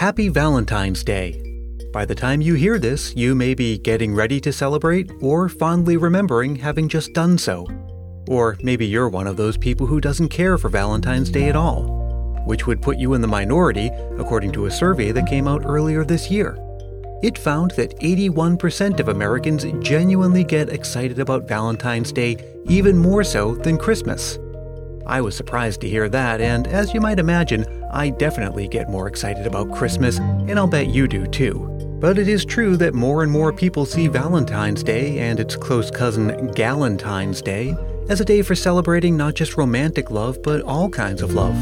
Happy Valentine's Day. By the time you hear this, you may be getting ready to celebrate or fondly remembering having just done so. Or maybe you're one of those people who doesn't care for Valentine's Day at all, which would put you in the minority according to a survey that came out earlier this year. It found that 81% of Americans genuinely get excited about Valentine's Day even more so than Christmas. I was surprised to hear that, and as you might imagine, I definitely get more excited about Christmas, and I'll bet you do too. But it is true that more and more people see Valentine's Day and its close cousin Galentine's Day as a day for celebrating not just romantic love, but all kinds of love.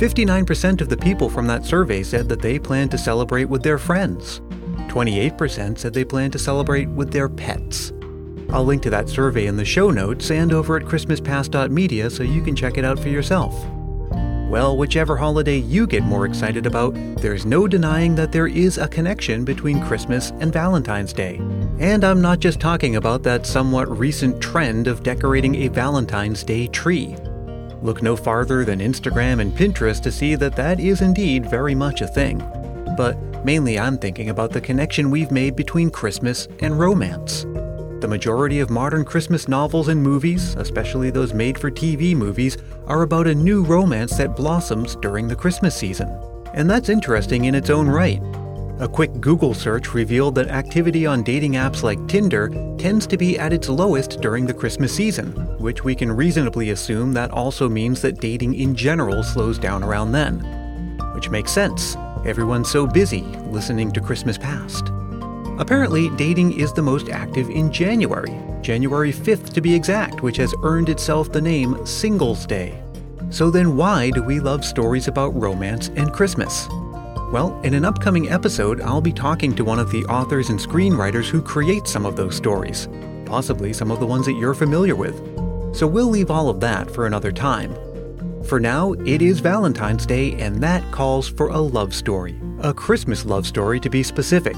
59% of the people from that survey said that they plan to celebrate with their friends. 28% said they plan to celebrate with their pets. I'll link to that survey in the show notes and over at ChristmasPast.media so you can check it out for yourself. Well, whichever holiday you get more excited about, there's no denying that there is a connection between Christmas and Valentine's Day. And I'm not just talking about that somewhat recent trend of decorating a Valentine's Day tree. Look no farther than Instagram and Pinterest to see that that is indeed very much a thing. But mainly I'm thinking about the connection we've made between Christmas and romance. The majority of modern Christmas novels and movies, especially those made for TV movies, are about a new romance that blossoms during the Christmas season. And that's interesting in its own right. A quick Google search revealed that activity on dating apps like Tinder tends to be at its lowest during the Christmas season, which we can reasonably assume that also means that dating in general slows down around then. Which makes sense. Everyone's so busy listening to Christmas Past. Apparently, dating is the most active in January, January 5th to be exact, which has earned itself the name Singles Day. So then, why do we love stories about romance and Christmas? Well, in an upcoming episode, I'll be talking to one of the authors and screenwriters who create some of those stories, possibly some of the ones that you're familiar with. So we'll leave all of that for another time. For now, it is Valentine's Day, and that calls for a love story, a Christmas love story to be specific.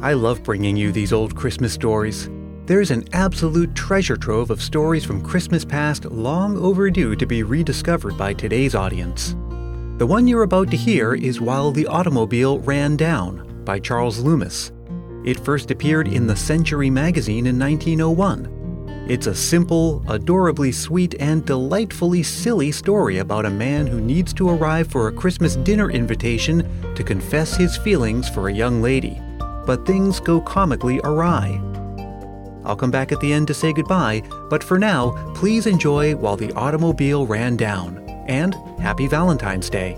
I love bringing you these old Christmas stories. There's an absolute treasure trove of stories from Christmas past long overdue to be rediscovered by today's audience. The one you're about to hear is While the Automobile Ran Down by Charles Loomis. It first appeared in the Century magazine in 1901. It's a simple, adorably sweet, and delightfully silly story about a man who needs to arrive for a Christmas dinner invitation to confess his feelings for a young lady but things go comically awry. I'll come back at the end to say goodbye, but for now, please enjoy while the automobile ran down. And happy Valentine's Day.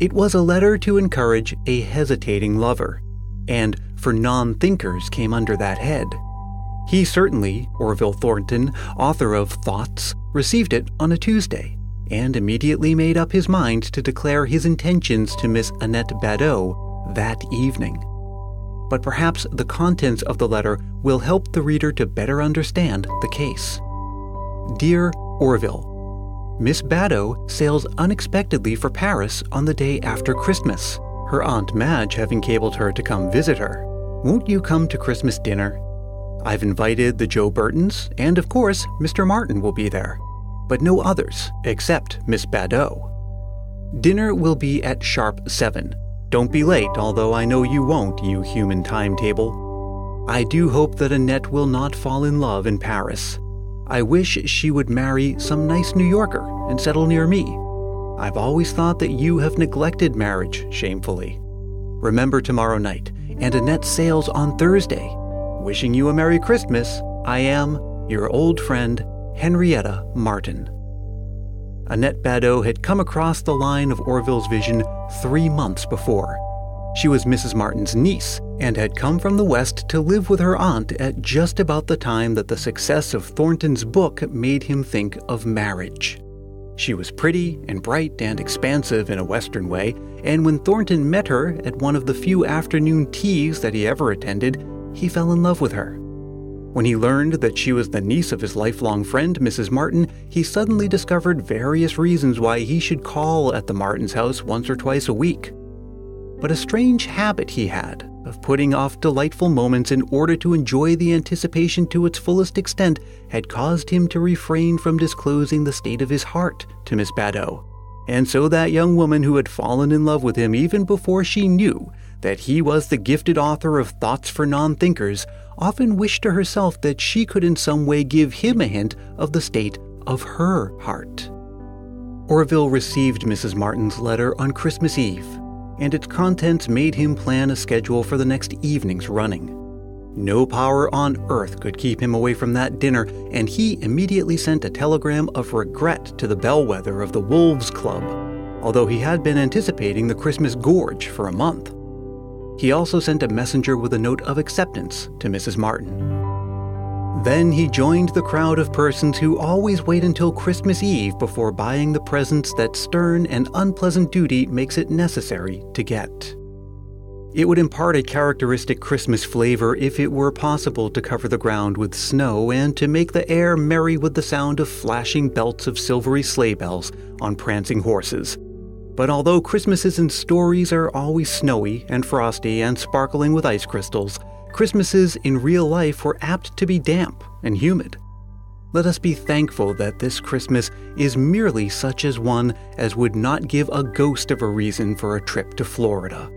It was a letter to encourage a hesitating lover, and for non thinkers came under that head. He certainly, Orville Thornton, author of Thoughts, received it on a Tuesday and immediately made up his mind to declare his intentions to Miss Annette Badeau that evening. But perhaps the contents of the letter will help the reader to better understand the case. Dear Orville, Miss Badeau sails unexpectedly for Paris on the day after Christmas, her Aunt Madge having cabled her to come visit her. Won't you come to Christmas dinner? I've invited the Joe Burtons, and of course, Mr. Martin will be there but no others except Miss Badeau. Dinner will be at sharp 7. Don't be late, although I know you won't, you human timetable. I do hope that Annette will not fall in love in Paris. I wish she would marry some nice New Yorker and settle near me. I've always thought that you have neglected marriage shamefully. Remember tomorrow night, and Annette sails on Thursday. Wishing you a Merry Christmas, I am your old friend, Henrietta Martin. Annette Badeau had come across the line of Orville's vision three months before. She was Mrs. Martin's niece and had come from the West to live with her aunt at just about the time that the success of Thornton's book made him think of marriage. She was pretty and bright and expansive in a Western way, and when Thornton met her at one of the few afternoon teas that he ever attended, he fell in love with her. When he learned that she was the niece of his lifelong friend, Mrs. Martin, he suddenly discovered various reasons why he should call at the Martins' house once or twice a week. But a strange habit he had, of putting off delightful moments in order to enjoy the anticipation to its fullest extent had caused him to refrain from disclosing the state of his heart to Miss Badeau. And so that young woman who had fallen in love with him even before she knew that he was the gifted author of Thoughts for Non Thinkers often wished to herself that she could in some way give him a hint of the state of her heart. Orville received Mrs. Martin's letter on Christmas Eve, and its contents made him plan a schedule for the next evening's running. No power on earth could keep him away from that dinner, and he immediately sent a telegram of regret to the bellwether of the Wolves Club, although he had been anticipating the Christmas gorge for a month. He also sent a messenger with a note of acceptance to Mrs. Martin. Then he joined the crowd of persons who always wait until Christmas Eve before buying the presents that stern and unpleasant duty makes it necessary to get. It would impart a characteristic Christmas flavor if it were possible to cover the ground with snow and to make the air merry with the sound of flashing belts of silvery sleigh bells on prancing horses. But although Christmases in stories are always snowy and frosty and sparkling with ice crystals, Christmases in real life were apt to be damp and humid. Let us be thankful that this Christmas is merely such as one as would not give a ghost of a reason for a trip to Florida.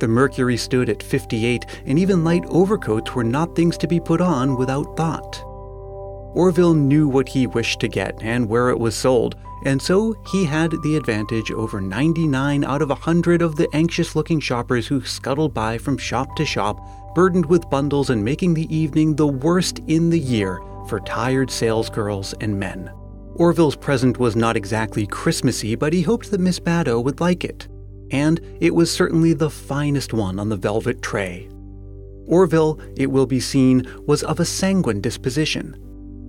The mercury stood at 58, and even light overcoats were not things to be put on without thought. Orville knew what he wished to get and where it was sold, and so he had the advantage over 99 out of a 100 of the anxious looking shoppers who scuttled by from shop to shop burdened with bundles and making the evening the worst in the year for tired salesgirls and men. Orville's present was not exactly Christmassy, but he hoped that Miss Badeau would like it. And it was certainly the finest one on the velvet tray. Orville, it will be seen, was of a sanguine disposition.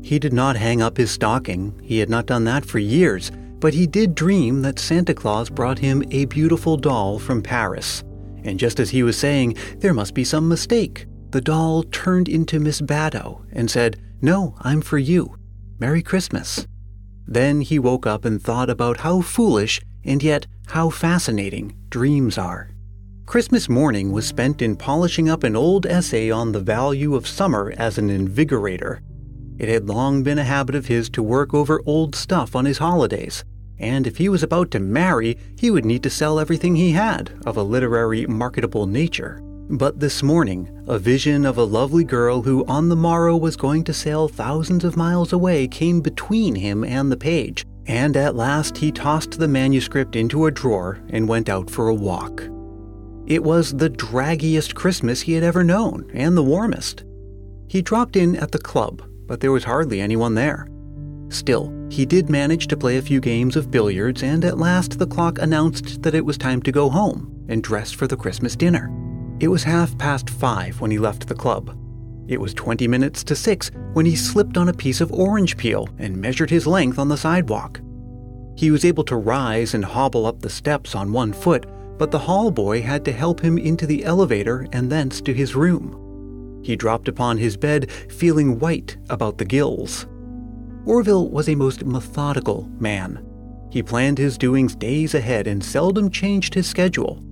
He did not hang up his stocking, he had not done that for years, but he did dream that Santa Claus brought him a beautiful doll from Paris. And just as he was saying, there must be some mistake, the doll turned into Miss Badeau and said, No, I'm for you. Merry Christmas. Then he woke up and thought about how foolish and yet how fascinating dreams are. Christmas morning was spent in polishing up an old essay on the value of summer as an invigorator. It had long been a habit of his to work over old stuff on his holidays, and if he was about to marry, he would need to sell everything he had of a literary, marketable nature. But this morning, a vision of a lovely girl who on the morrow was going to sail thousands of miles away came between him and the page, and at last he tossed the manuscript into a drawer and went out for a walk. It was the draggiest Christmas he had ever known, and the warmest. He dropped in at the club, but there was hardly anyone there. Still, he did manage to play a few games of billiards, and at last the clock announced that it was time to go home and dress for the Christmas dinner. It was half past five when he left the club. It was 20 minutes to six when he slipped on a piece of orange peel and measured his length on the sidewalk. He was able to rise and hobble up the steps on one foot, but the hall boy had to help him into the elevator and thence to his room. He dropped upon his bed, feeling white about the gills. Orville was a most methodical man. He planned his doings days ahead and seldom changed his schedule.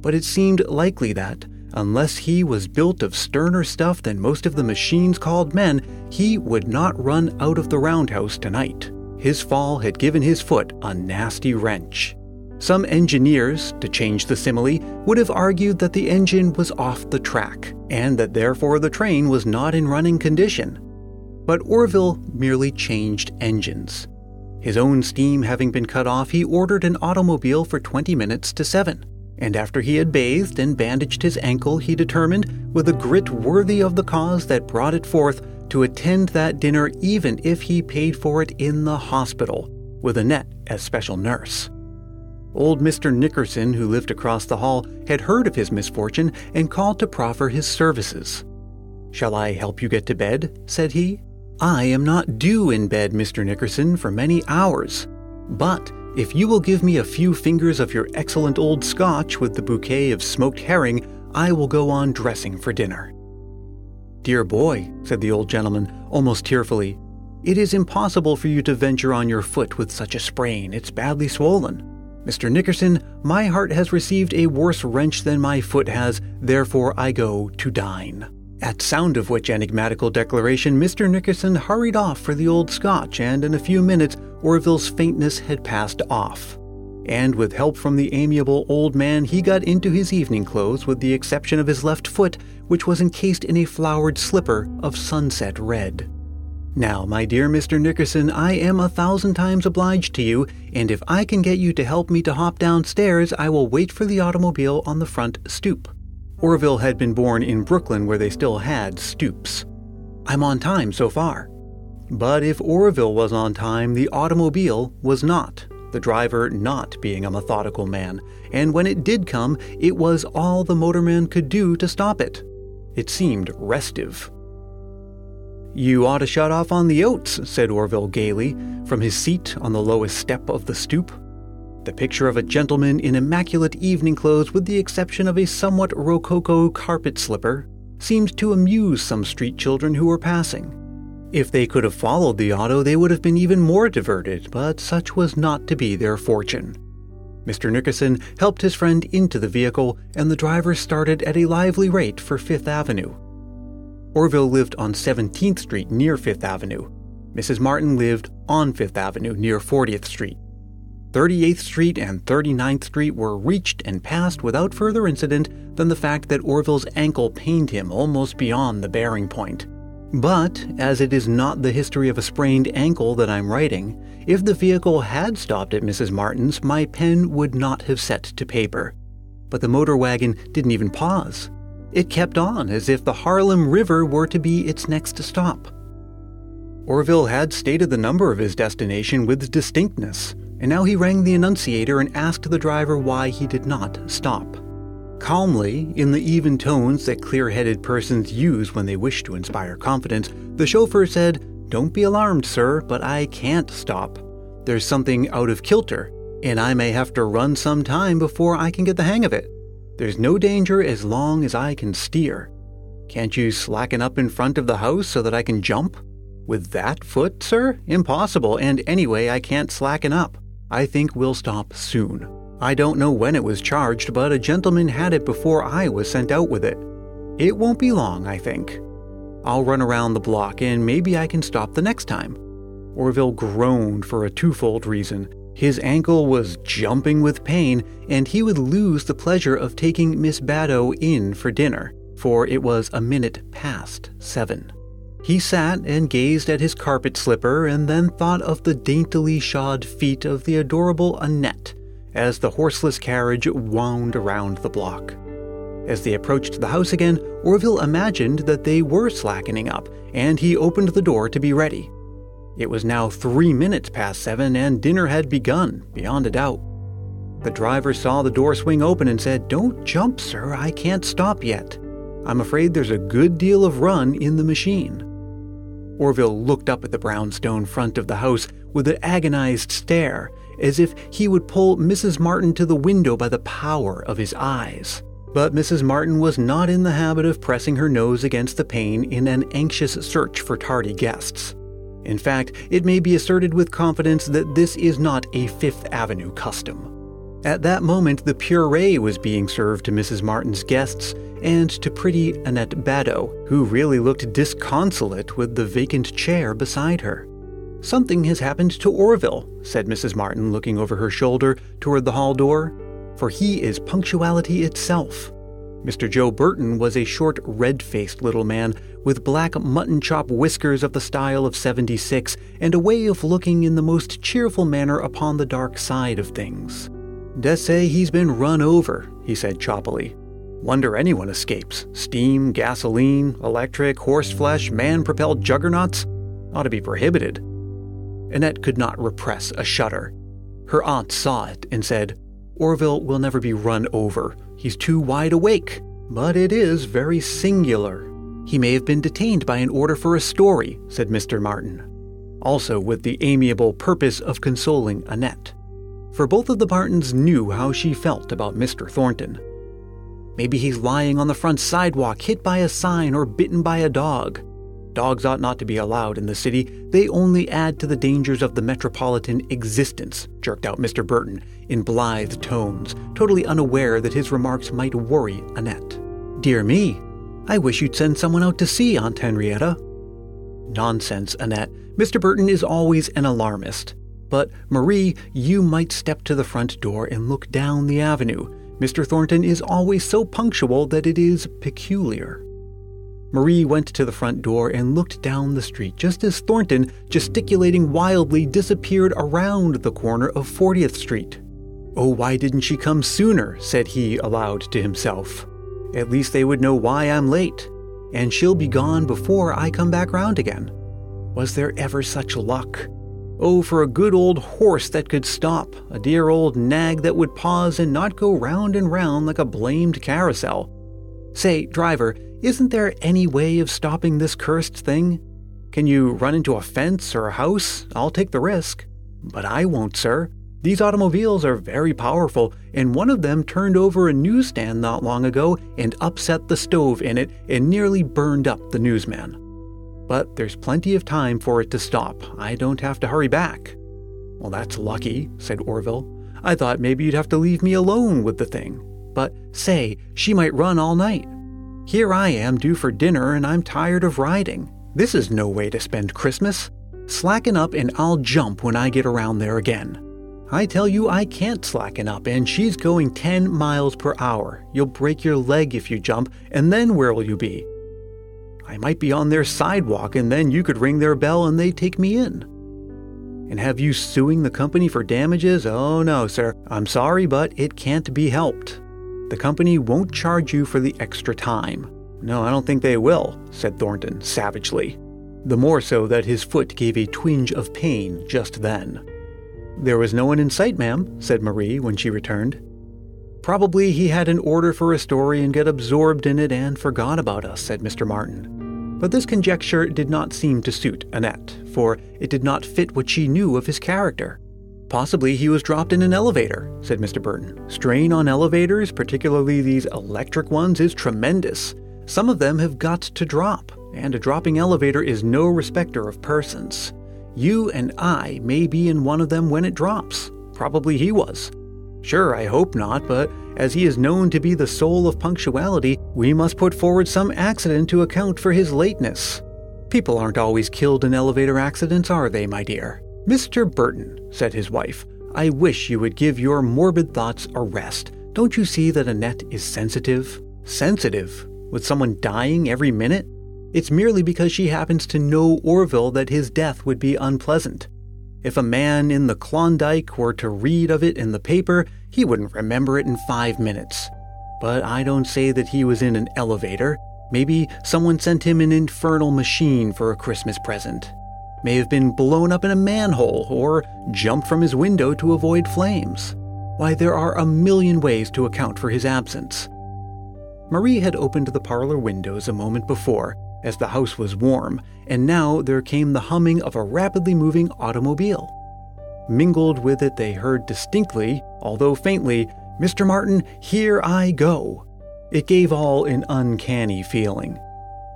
But it seemed likely that, unless he was built of sterner stuff than most of the machines called men, he would not run out of the roundhouse tonight. His fall had given his foot a nasty wrench. Some engineers, to change the simile, would have argued that the engine was off the track, and that therefore the train was not in running condition. But Orville merely changed engines. His own steam having been cut off, he ordered an automobile for 20 minutes to 7. And after he had bathed and bandaged his ankle, he determined, with a grit worthy of the cause that brought it forth, to attend that dinner even if he paid for it in the hospital, with Annette as special nurse. Old Mr. Nickerson, who lived across the hall, had heard of his misfortune and called to proffer his services. Shall I help you get to bed? said he. I am not due in bed, Mr. Nickerson, for many hours. But if you will give me a few fingers of your excellent old scotch with the bouquet of smoked herring, I will go on dressing for dinner. Dear boy, said the old gentleman, almost tearfully, it is impossible for you to venture on your foot with such a sprain. It's badly swollen. Mr. Nickerson, my heart has received a worse wrench than my foot has, therefore I go to dine. At sound of which enigmatical declaration, Mr. Nickerson hurried off for the old Scotch, and in a few minutes Orville's faintness had passed off. And with help from the amiable old man, he got into his evening clothes, with the exception of his left foot, which was encased in a flowered slipper of sunset red. Now, my dear Mr. Nickerson, I am a thousand times obliged to you, and if I can get you to help me to hop downstairs, I will wait for the automobile on the front stoop. Orville had been born in Brooklyn where they still had stoops. I'm on time so far. But if Orville was on time, the automobile was not, the driver not being a methodical man, and when it did come, it was all the motorman could do to stop it. It seemed restive. You ought to shut off on the oats, said Orville gaily, from his seat on the lowest step of the stoop. The picture of a gentleman in immaculate evening clothes, with the exception of a somewhat rococo carpet slipper, seemed to amuse some street children who were passing. If they could have followed the auto, they would have been even more diverted, but such was not to be their fortune. Mr. Nickerson helped his friend into the vehicle, and the driver started at a lively rate for Fifth Avenue. Orville lived on 17th Street near Fifth Avenue. Mrs. Martin lived on Fifth Avenue near 40th Street. 38th Street and 39th Street were reached and passed without further incident than the fact that Orville's ankle pained him almost beyond the bearing point. But, as it is not the history of a sprained ankle that I'm writing, if the vehicle had stopped at Mrs. Martin's, my pen would not have set to paper. But the motor wagon didn't even pause. It kept on as if the Harlem River were to be its next stop. Orville had stated the number of his destination with distinctness, and now he rang the annunciator and asked the driver why he did not stop. Calmly, in the even tones that clear headed persons use when they wish to inspire confidence, the chauffeur said, Don't be alarmed, sir, but I can't stop. There's something out of kilter, and I may have to run some time before I can get the hang of it. There's no danger as long as I can steer. Can't you slacken up in front of the house so that I can jump? With that foot, sir? Impossible, and anyway, I can't slacken up. I think we'll stop soon. I don't know when it was charged, but a gentleman had it before I was sent out with it. It won't be long, I think. I'll run around the block and maybe I can stop the next time. Orville groaned for a twofold reason. His ankle was jumping with pain, and he would lose the pleasure of taking Miss Badeau in for dinner, for it was a minute past seven. He sat and gazed at his carpet slipper and then thought of the daintily shod feet of the adorable Annette as the horseless carriage wound around the block. As they approached the house again, Orville imagined that they were slackening up, and he opened the door to be ready. It was now three minutes past seven, and dinner had begun, beyond a doubt. The driver saw the door swing open and said, Don't jump, sir, I can't stop yet. I'm afraid there's a good deal of run in the machine. Orville looked up at the brownstone front of the house with an agonized stare, as if he would pull Mrs. Martin to the window by the power of his eyes. But Mrs. Martin was not in the habit of pressing her nose against the pane in an anxious search for tardy guests. In fact, it may be asserted with confidence that this is not a Fifth Avenue custom. At that moment, the puree was being served to Mrs. Martin's guests and to pretty Annette Badeau, who really looked disconsolate with the vacant chair beside her. Something has happened to Orville, said Mrs. Martin, looking over her shoulder toward the hall door, for he is punctuality itself. Mr. Joe Burton was a short, red faced little man with black mutton chop whiskers of the style of 76 and a way of looking in the most cheerful manner upon the dark side of things. Dessay he's been run over, he said choppily. Wonder anyone escapes. Steam, gasoline, electric, horseflesh, man propelled juggernauts? Ought to be prohibited. Annette could not repress a shudder. Her aunt saw it and said, Orville will never be run over. He's too wide awake. But it is very singular. He may have been detained by an order for a story, said Mr. Martin, also with the amiable purpose of consoling Annette. For both of the Martins knew how she felt about Mr. Thornton. Maybe he's lying on the front sidewalk, hit by a sign, or bitten by a dog. Dogs ought not to be allowed in the city. They only add to the dangers of the metropolitan existence, jerked out Mr. Burton in blithe tones, totally unaware that his remarks might worry Annette. Dear me, I wish you'd send someone out to see Aunt Henrietta. Nonsense, Annette. Mr. Burton is always an alarmist. But, Marie, you might step to the front door and look down the avenue. Mr. Thornton is always so punctual that it is peculiar. Marie went to the front door and looked down the street just as Thornton, gesticulating wildly, disappeared around the corner of 40th Street. Oh, why didn't she come sooner? said he aloud to himself. At least they would know why I'm late, and she'll be gone before I come back round again. Was there ever such luck? Oh, for a good old horse that could stop, a dear old nag that would pause and not go round and round like a blamed carousel. Say, driver, isn't there any way of stopping this cursed thing? Can you run into a fence or a house? I'll take the risk. But I won't, sir. These automobiles are very powerful, and one of them turned over a newsstand not long ago and upset the stove in it and nearly burned up the newsman. But there's plenty of time for it to stop. I don't have to hurry back. Well, that's lucky, said Orville. I thought maybe you'd have to leave me alone with the thing. But say, she might run all night. Here I am due for dinner and I'm tired of riding. This is no way to spend Christmas. Slacken up and I'll jump when I get around there again. I tell you, I can't slacken up, and she's going 10 miles per hour. You'll break your leg if you jump, and then where will you be? I might be on their sidewalk, and then you could ring their bell and they'd take me in. And have you suing the company for damages? Oh no, sir. I'm sorry, but it can't be helped. The company won't charge you for the extra time. No, I don't think they will, said Thornton savagely. The more so that his foot gave a twinge of pain just then. There was no one in sight, ma'am, said Marie when she returned. Probably he had an order for a story and got absorbed in it and forgot about us, said Mr. Martin. But this conjecture did not seem to suit Annette, for it did not fit what she knew of his character. Possibly he was dropped in an elevator, said Mr. Burton. Strain on elevators, particularly these electric ones, is tremendous. Some of them have got to drop, and a dropping elevator is no respecter of persons. You and I may be in one of them when it drops. Probably he was. Sure, I hope not, but as he is known to be the soul of punctuality, we must put forward some accident to account for his lateness. People aren't always killed in elevator accidents, are they, my dear? Mr. Burton, said his wife, I wish you would give your morbid thoughts a rest. Don't you see that Annette is sensitive? Sensitive? With someone dying every minute? It's merely because she happens to know Orville that his death would be unpleasant. If a man in the Klondike were to read of it in the paper, he wouldn't remember it in five minutes. But I don't say that he was in an elevator. Maybe someone sent him an infernal machine for a Christmas present. May have been blown up in a manhole or jumped from his window to avoid flames. Why, there are a million ways to account for his absence. Marie had opened the parlor windows a moment before as the house was warm, and now there came the humming of a rapidly moving automobile. Mingled with it, they heard distinctly, although faintly, Mr. Martin, here I go. It gave all an uncanny feeling.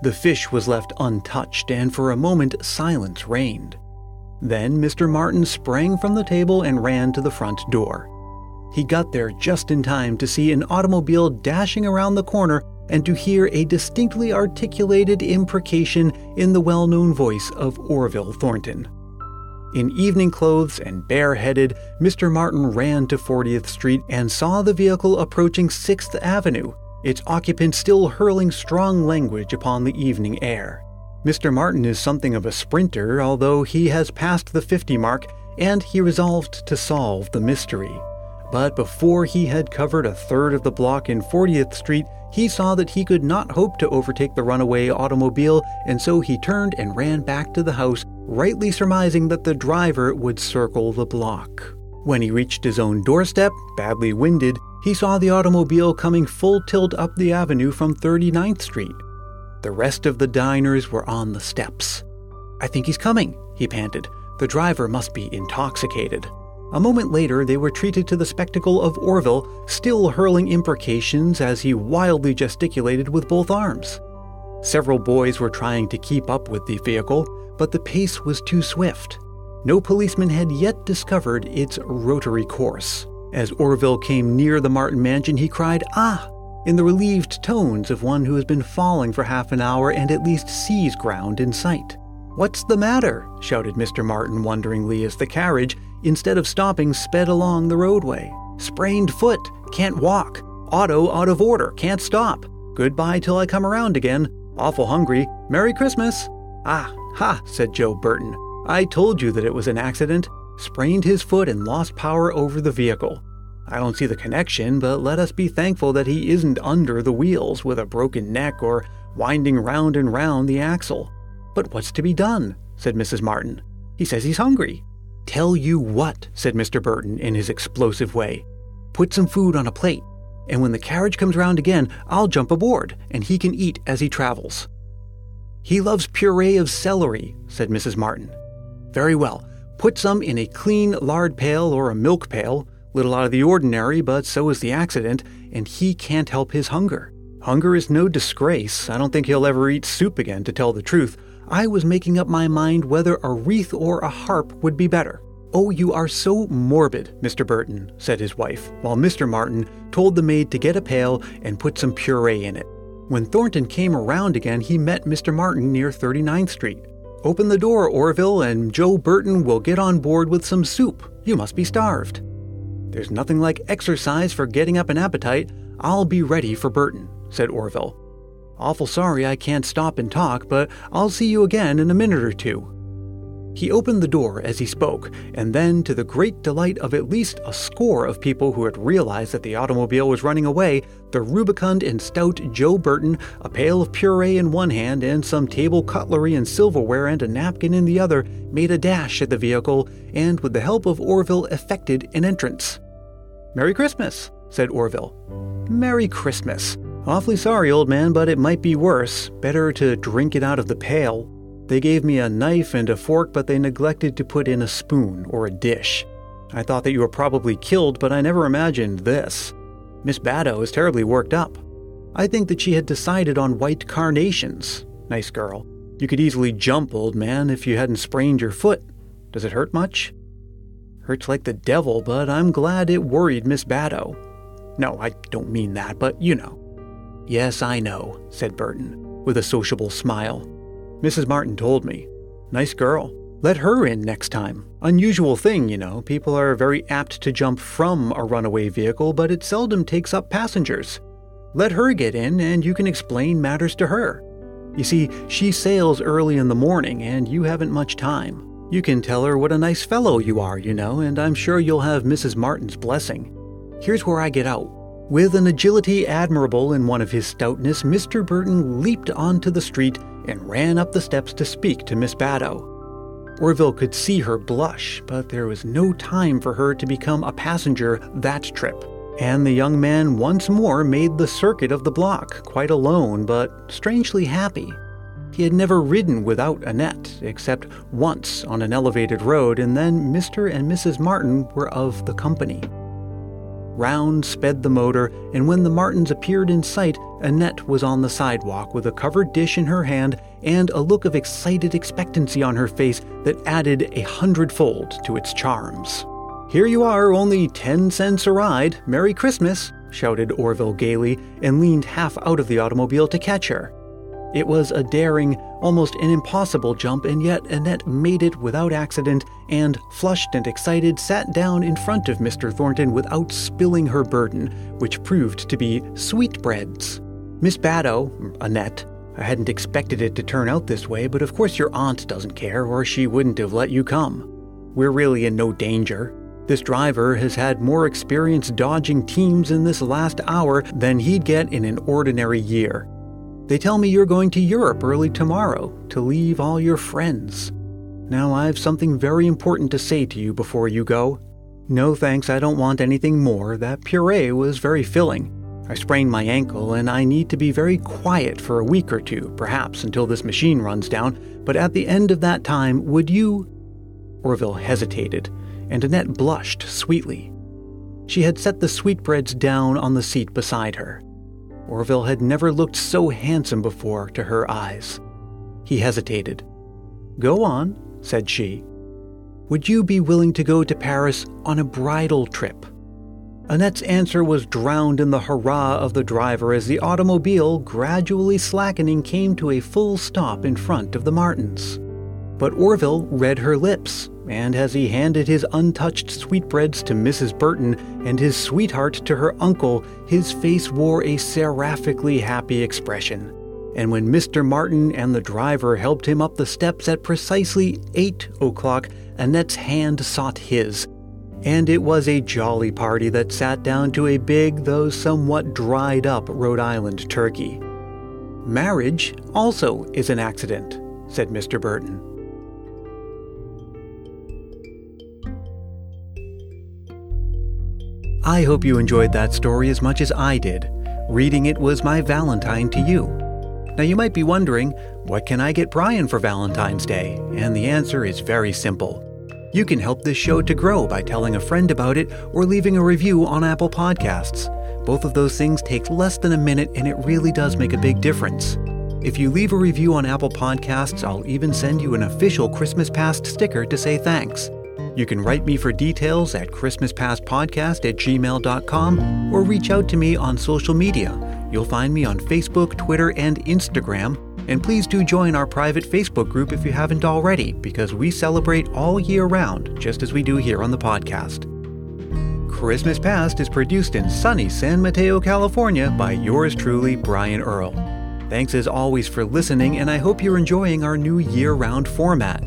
The fish was left untouched, and for a moment silence reigned. Then Mr. Martin sprang from the table and ran to the front door. He got there just in time to see an automobile dashing around the corner and to hear a distinctly articulated imprecation in the well known voice of Orville Thornton. In evening clothes and bareheaded, Mr. Martin ran to 40th Street and saw the vehicle approaching 6th Avenue, its occupant still hurling strong language upon the evening air. Mr. Martin is something of a sprinter, although he has passed the 50 mark, and he resolved to solve the mystery. But before he had covered a third of the block in 40th Street, he saw that he could not hope to overtake the runaway automobile, and so he turned and ran back to the house, rightly surmising that the driver would circle the block. When he reached his own doorstep, badly winded, he saw the automobile coming full tilt up the avenue from 39th Street. The rest of the diners were on the steps. I think he's coming, he panted. The driver must be intoxicated. A moment later, they were treated to the spectacle of Orville still hurling imprecations as he wildly gesticulated with both arms. Several boys were trying to keep up with the vehicle, but the pace was too swift. No policeman had yet discovered its rotary course. As Orville came near the Martin mansion, he cried, Ah! in the relieved tones of one who has been falling for half an hour and at least sees ground in sight. What's the matter? shouted Mr. Martin wonderingly as the carriage, instead of stopping, sped along the roadway. Sprained foot, can't walk. Auto out of order, can't stop. Goodbye till I come around again. Awful hungry. Merry Christmas. Ah, ha, said Joe Burton. I told you that it was an accident. Sprained his foot and lost power over the vehicle. I don't see the connection, but let us be thankful that he isn't under the wheels with a broken neck or winding round and round the axle. But what's to be done? said Mrs. Martin. He says he's hungry. Tell you what, said Mr. Burton in his explosive way. Put some food on a plate, and when the carriage comes round again, I'll jump aboard, and he can eat as he travels. He loves puree of celery, said Mrs. Martin. Very well. Put some in a clean lard pail or a milk pail, little out of the ordinary, but so is the accident, and he can't help his hunger. Hunger is no disgrace. I don't think he'll ever eat soup again, to tell the truth. I was making up my mind whether a wreath or a harp would be better. Oh, you are so morbid, Mr. Burton, said his wife, while Mr. Martin told the maid to get a pail and put some puree in it. When Thornton came around again, he met Mr. Martin near 39th Street. Open the door, Orville, and Joe Burton will get on board with some soup. You must be starved. There's nothing like exercise for getting up an appetite. I'll be ready for Burton, said Orville. Awful sorry I can't stop and talk, but I'll see you again in a minute or two. He opened the door as he spoke, and then, to the great delight of at least a score of people who had realized that the automobile was running away, the rubicund and stout Joe Burton, a pail of puree in one hand and some table cutlery and silverware and a napkin in the other, made a dash at the vehicle and, with the help of Orville, effected an entrance. Merry Christmas, said Orville. Merry Christmas. Awfully sorry, old man, but it might be worse. Better to drink it out of the pail. They gave me a knife and a fork, but they neglected to put in a spoon or a dish. I thought that you were probably killed, but I never imagined this. Miss Badeau is terribly worked up. I think that she had decided on white carnations. Nice girl. You could easily jump, old man, if you hadn't sprained your foot. Does it hurt much? Hurts like the devil, but I'm glad it worried Miss Badeau. No, I don't mean that, but you know. Yes, I know, said Burton, with a sociable smile. Mrs. Martin told me. Nice girl. Let her in next time. Unusual thing, you know. People are very apt to jump from a runaway vehicle, but it seldom takes up passengers. Let her get in, and you can explain matters to her. You see, she sails early in the morning, and you haven't much time. You can tell her what a nice fellow you are, you know, and I'm sure you'll have Mrs. Martin's blessing. Here's where I get out. With an agility admirable in one of his stoutness, Mr. Burton leaped onto the street and ran up the steps to speak to Miss Badeau. Orville could see her blush, but there was no time for her to become a passenger that trip. And the young man once more made the circuit of the block, quite alone, but strangely happy. He had never ridden without Annette, except once on an elevated road, and then Mr. and Mrs. Martin were of the company. Round sped the motor, and when the Martins appeared in sight, Annette was on the sidewalk with a covered dish in her hand and a look of excited expectancy on her face that added a hundredfold to its charms. Here you are, only ten cents a ride. Merry Christmas, shouted Orville gaily, and leaned half out of the automobile to catch her. It was a daring, almost an impossible jump, and yet Annette made it without accident and, flushed and excited, sat down in front of Mr. Thornton without spilling her burden, which proved to be sweetbreads. Miss Badeau, Annette, I hadn't expected it to turn out this way, but of course your aunt doesn't care, or she wouldn't have let you come. We're really in no danger. This driver has had more experience dodging teams in this last hour than he'd get in an ordinary year. They tell me you're going to Europe early tomorrow to leave all your friends. Now, I've something very important to say to you before you go. No thanks, I don't want anything more. That puree was very filling. I sprained my ankle, and I need to be very quiet for a week or two, perhaps until this machine runs down. But at the end of that time, would you. Orville hesitated, and Annette blushed sweetly. She had set the sweetbreads down on the seat beside her. Orville had never looked so handsome before to her eyes. He hesitated. Go on, said she. Would you be willing to go to Paris on a bridal trip? Annette's answer was drowned in the hurrah of the driver as the automobile, gradually slackening, came to a full stop in front of the Martins. But Orville read her lips, and as he handed his untouched sweetbreads to Mrs. Burton and his sweetheart to her uncle, his face wore a seraphically happy expression. And when Mr. Martin and the driver helped him up the steps at precisely eight o'clock, Annette's hand sought his, and it was a jolly party that sat down to a big, though somewhat dried up, Rhode Island turkey. Marriage also is an accident, said Mr. Burton. I hope you enjoyed that story as much as I did. Reading it was my Valentine to you. Now you might be wondering, what can I get Brian for Valentine's Day? And the answer is very simple. You can help this show to grow by telling a friend about it or leaving a review on Apple Podcasts. Both of those things take less than a minute and it really does make a big difference. If you leave a review on Apple Podcasts, I'll even send you an official Christmas Past sticker to say thanks. You can write me for details at ChristmasPastPodcast at gmail.com or reach out to me on social media. You'll find me on Facebook, Twitter, and Instagram and please do join our private Facebook group if you haven't already, because we celebrate all year round, just as we do here on the podcast. Christmas Past is produced in sunny San Mateo, California by yours truly, Brian Earl. Thanks as always for listening, and I hope you're enjoying our new year round format.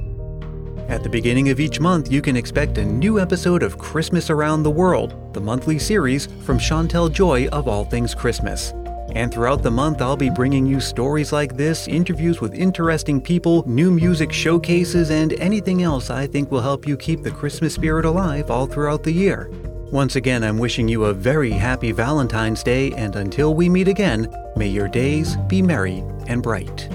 At the beginning of each month, you can expect a new episode of Christmas Around the World, the monthly series from Chantel Joy of All Things Christmas. And throughout the month, I'll be bringing you stories like this, interviews with interesting people, new music showcases, and anything else I think will help you keep the Christmas spirit alive all throughout the year. Once again, I'm wishing you a very happy Valentine's Day, and until we meet again, may your days be merry and bright.